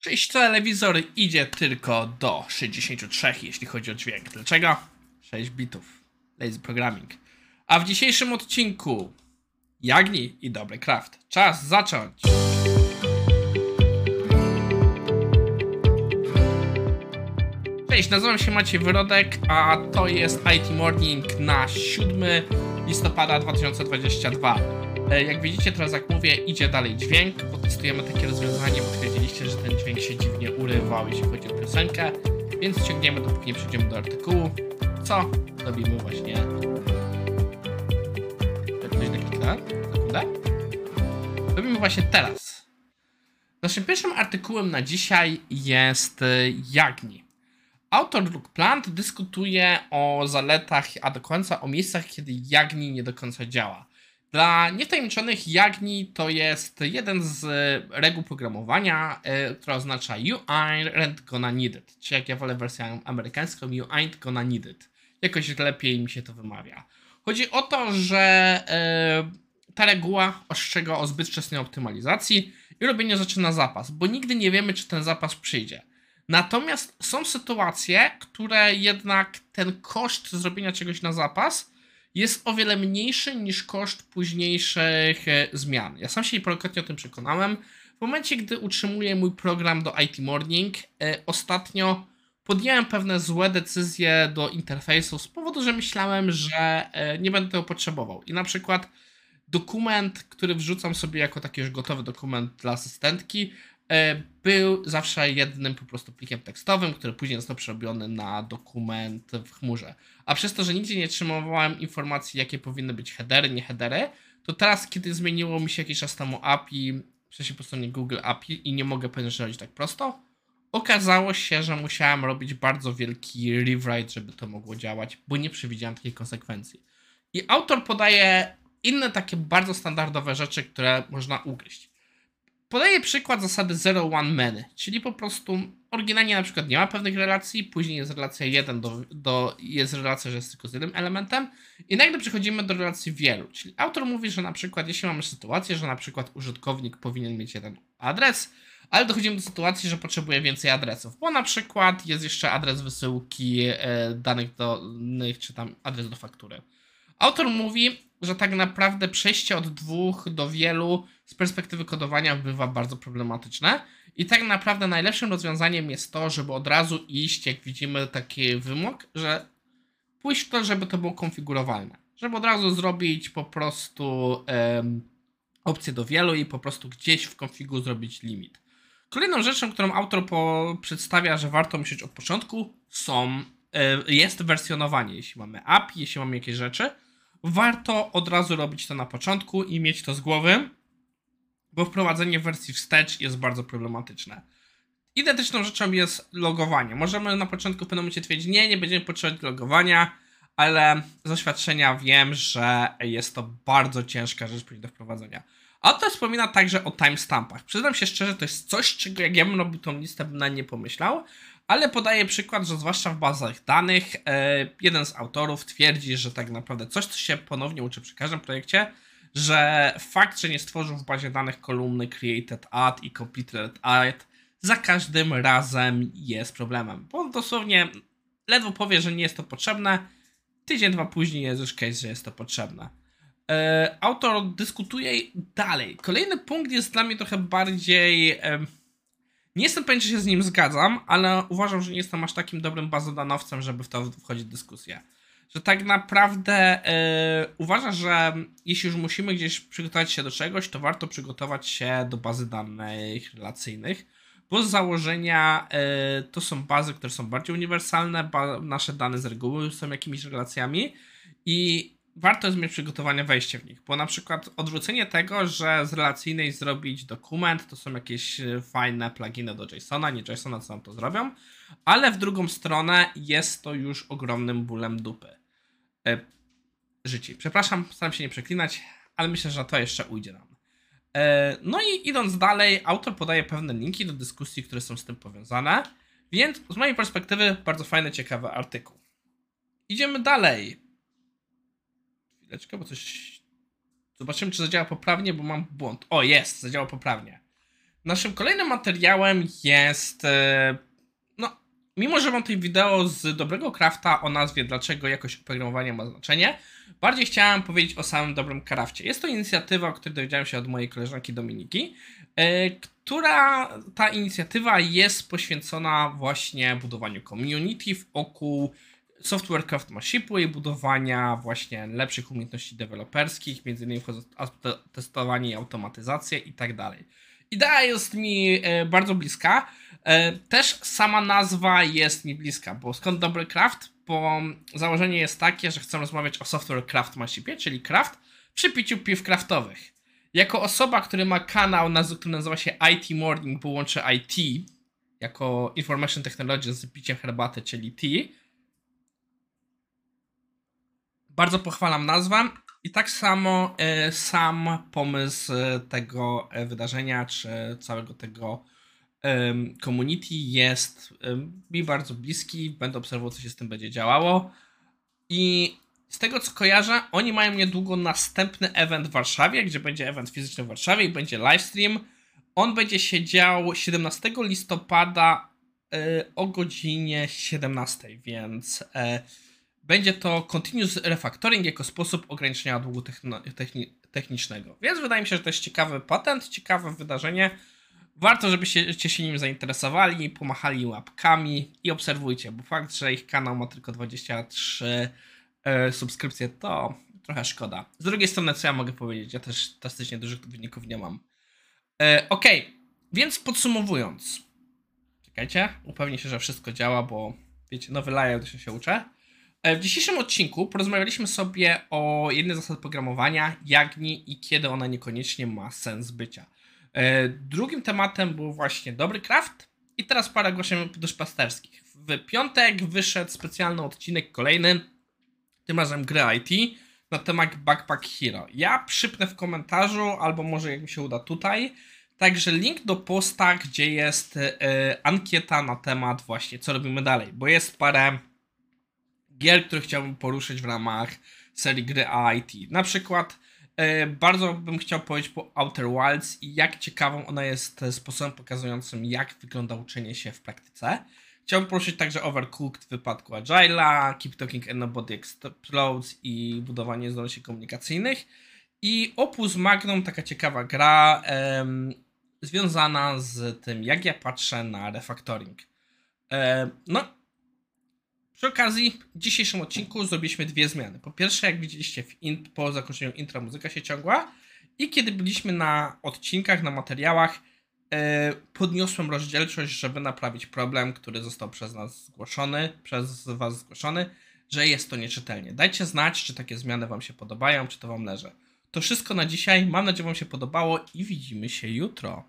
Czyś telewizor idzie tylko do 63, jeśli chodzi o dźwięk. Dlaczego? 6 bitów. Lazy Programming. A w dzisiejszym odcinku Jagni i dobry craft. Czas zacząć! Cześć, nazywam się Maciej Wyrodek, a to jest IT Morning na 7 listopada 2022. E, Jak widzicie, teraz jak mówię, idzie dalej dźwięk, bo testujemy takie rozwiązanie, bo stwierdziliście, że ten dźwięk się dziwnie urywał, jeśli chodzi o piosenkę, więc ciągniemy, dopóki nie przejdziemy do artykułu, co robimy właśnie... Coś nakliknę? Sekundę. Robimy właśnie teraz. Naszym pierwszym artykułem na dzisiaj jest y, Jagni. Autor Luke Plant dyskutuje o zaletach, a do końca o miejscach, kiedy Jagni nie do końca działa. Dla niewtajemniczonych Jagni to jest jeden z y, reguł programowania, y, która oznacza You aren't gonna need it. Czy jak ja wolę wersję amerykańską, You ain't gonna need it. Jakoś lepiej mi się to wymawia. Chodzi o to, że y, ta reguła ostrzega o zbyt wczesnej optymalizacji i robienie rzeczy na zapas, bo nigdy nie wiemy, czy ten zapas przyjdzie. Natomiast są sytuacje, które jednak ten koszt zrobienia czegoś na zapas jest o wiele mniejszy niż koszt późniejszych e, zmian. Ja sam się niejednokrotnie o tym przekonałem. W momencie, gdy utrzymuję mój program do IT Morning, e, ostatnio podjąłem pewne złe decyzje do interfejsu z powodu, że myślałem, że e, nie będę tego potrzebował. I na przykład dokument, który wrzucam sobie jako taki już gotowy dokument dla asystentki, był zawsze jednym po prostu plikiem tekstowym, który później został przerobiony na dokument w chmurze. A przez to, że nigdzie nie trzymałem informacji, jakie powinny być headery, nie headery, to teraz, kiedy zmieniło mi się jakiś czas temu API, w sensie po stronie Google API i nie mogę robić tak prosto, okazało się, że musiałem robić bardzo wielki rewrite, żeby to mogło działać, bo nie przewidziałem takiej konsekwencji. I autor podaje inne takie bardzo standardowe rzeczy, które można ugryźć. Podaję przykład zasady zero one many, czyli po prostu oryginalnie na przykład nie ma pewnych relacji, później jest relacja 1 do, do jest relacja, że jest tylko z jednym elementem i nagle przechodzimy do relacji wielu, czyli autor mówi, że na przykład jeśli mamy sytuację, że na przykład użytkownik powinien mieć jeden adres, ale dochodzimy do sytuacji, że potrzebuje więcej adresów, bo na przykład jest jeszcze adres wysyłki e, danych danych, czy tam adres do faktury. Autor mówi, że tak naprawdę przejście od dwóch do wielu z perspektywy kodowania bywa bardzo problematyczne. I tak naprawdę najlepszym rozwiązaniem jest to, żeby od razu iść, jak widzimy, taki wymóg, że pójść w to, żeby to było konfigurowalne. Żeby od razu zrobić po prostu em, opcję do wielu i po prostu gdzieś w konfigu zrobić limit. Kolejną rzeczą, którą autor po, przedstawia, że warto myśleć od początku, są, e, jest wersjonowanie. Jeśli mamy API, jeśli mamy jakieś rzeczy, warto od razu robić to na początku i mieć to z głowy, bo wprowadzenie wersji wstecz jest bardzo problematyczne. Identyczną rzeczą jest logowanie. Możemy na początku w pewnym momencie twierdzić, nie, nie będziemy potrzebować logowania, ale z doświadczenia wiem, że jest to bardzo ciężka rzecz do wprowadzenia. Autor wspomina także o timestampach. Przyznam się szczerze, to jest coś, czego jak ja bym robił tą listę, bym na nie pomyślał, ale podaję przykład, że zwłaszcza w bazach danych, e, jeden z autorów twierdzi, że tak naprawdę coś, co się ponownie uczy przy każdym projekcie, że fakt, że nie stworzył w bazie danych kolumny created at i completed at za każdym razem jest problemem. Bo on dosłownie ledwo powie, że nie jest to potrzebne, tydzień, dwa później jest już case, że jest to potrzebne. E, autor dyskutuje dalej. Kolejny punkt jest dla mnie trochę bardziej... nie jestem pewien, czy się z nim zgadzam, ale uważam, że nie jestem aż takim dobrym bazodanowcem, żeby w to wchodzić w dyskusję. Że tak naprawdę yy, uważa, że jeśli już musimy gdzieś przygotować się do czegoś, to warto przygotować się do bazy danych relacyjnych, bo z założenia yy, to są bazy, które są bardziej uniwersalne, ba- nasze dane z reguły są jakimiś relacjami i warto jest mieć przygotowane wejście w nich, bo na przykład odwrócenie tego, że z relacyjnej zrobić dokument, to są jakieś e, fajne pluginy do JSONa, nie JSONa, co nam to zrobią, ale w drugą stronę jest to już ogromnym bólem dupy. E, życi. Przepraszam, staram się nie przeklinać, ale myślę, że to jeszcze ujdzie nam. E, no i idąc dalej, autor podaje pewne linki do dyskusji, które są z tym powiązane, więc z mojej perspektywy bardzo fajny, ciekawy artykuł. Idziemy dalej chwileczkę, bo coś... Zobaczymy, czy zadziała poprawnie, bo mam błąd. O, jest, zadziała poprawnie. Naszym kolejnym materiałem jest. e, No, mimo że mam tutaj wideo z dobrego crafta o nazwie Dlaczego jakość oprogramowania ma znaczenie, bardziej chciałem powiedzieć o samym dobrym crafcie. Jest to inicjatywa, o której dowiedziałem się od mojej koleżanki Dominiki, e, która ta inicjatywa jest poświęcona właśnie budowaniu community wokół Software Craftsmanship i budowania właśnie lepszych umiejętności deweloperskich, między innymi testowanie i automatyzację i tak dalej. Idea jest mi e, bardzo bliska. E, też sama nazwa jest mi bliska, bo skąd dobry craft? Bo założenie jest takie, że chcę rozmawiać o software craftsmanshipie, czyli craft przy piciu piw craftowych. Jako osoba, który ma kanał, który nazywa się IT Morning, bo łączy IT jako Information Technology z piciem herbaty, czyli tea, bardzo pochwalam nazwę i tak samo e, sam pomysł e, tego e, wydarzenia, czy całego tego community jest mi bardzo bliski. Będę obserwował, co się z tym będzie działało. I z tego co kojarzę, oni mają niedługo następny event w Warszawie, gdzie będzie event fizyczny w Warszawie i będzie livestream. On będzie się dział 17 listopada o godzinie 17, więc będzie to continuous refactoring jako sposób ograniczenia długu techni- technicznego. Więc wydaje mi się, że to jest ciekawy patent, ciekawe wydarzenie. Warto, żebyście się nim zainteresowali, pomachali łapkami i obserwujcie, bo fakt, że ich kanał ma tylko 23 e, subskrypcje, to trochę szkoda. Z drugiej strony, co ja mogę powiedzieć? Ja też drastycznie dużych wyników nie mam. E, ok, więc podsumowując. Czekajcie, upewnię się, że wszystko działa, bo wiecie, nowy layout się, się uczę. E, W dzisiejszym odcinku porozmawialiśmy sobie o jednej z zasad programowania, Jagni i kiedy ona niekoniecznie ma sens bycia. E, Drugim tematem był właśnie dobry craft i teraz parę ogłoszeń duszpasterskich. W piątek wyszedł specjalny odcinek kolejny, tym razem gry IT, na temat Backpack Hero. Ja przypnę w komentarzu, albo może jak mi się uda tutaj, także link do posta, gdzie jest e, ankieta na temat właśnie co robimy dalej, bo jest parę gier, które chciałbym poruszyć w ramach serii gry IT. Na przykład e, bardzo bym chciał powiedzieć po Outer Wilds i jak ciekawą ona jest sposobem pokazującym, jak wygląda uczenie się w praktyce. Chciałbym poruszyć także Overcooked w wypadku Agile'a, Keep Talking and Nobody Explodes i budowanie zdolności komunikacyjnych. I Opus Magnum, taka ciekawa gra em, związana z tym, jak ja patrzę na refactoring. E, no, przy okazji, w dzisiejszym odcinku zrobiliśmy dwie zmiany. Po pierwsze, jak widzieliście, po zakończeniu intra muzyka się ciągła i kiedy byliśmy na odcinkach, na materiałach, e, podniosłem rozdzielczość, żeby naprawić problem, który został przez nas zgłoszony, przez was zgłoszony, że jest to nieczytelnie. Dajcie znać, czy takie zmiany wam się podobają, czy to wam leży. To wszystko na dzisiaj. Mam nadzieję, wam się podobało i widzimy się jutro.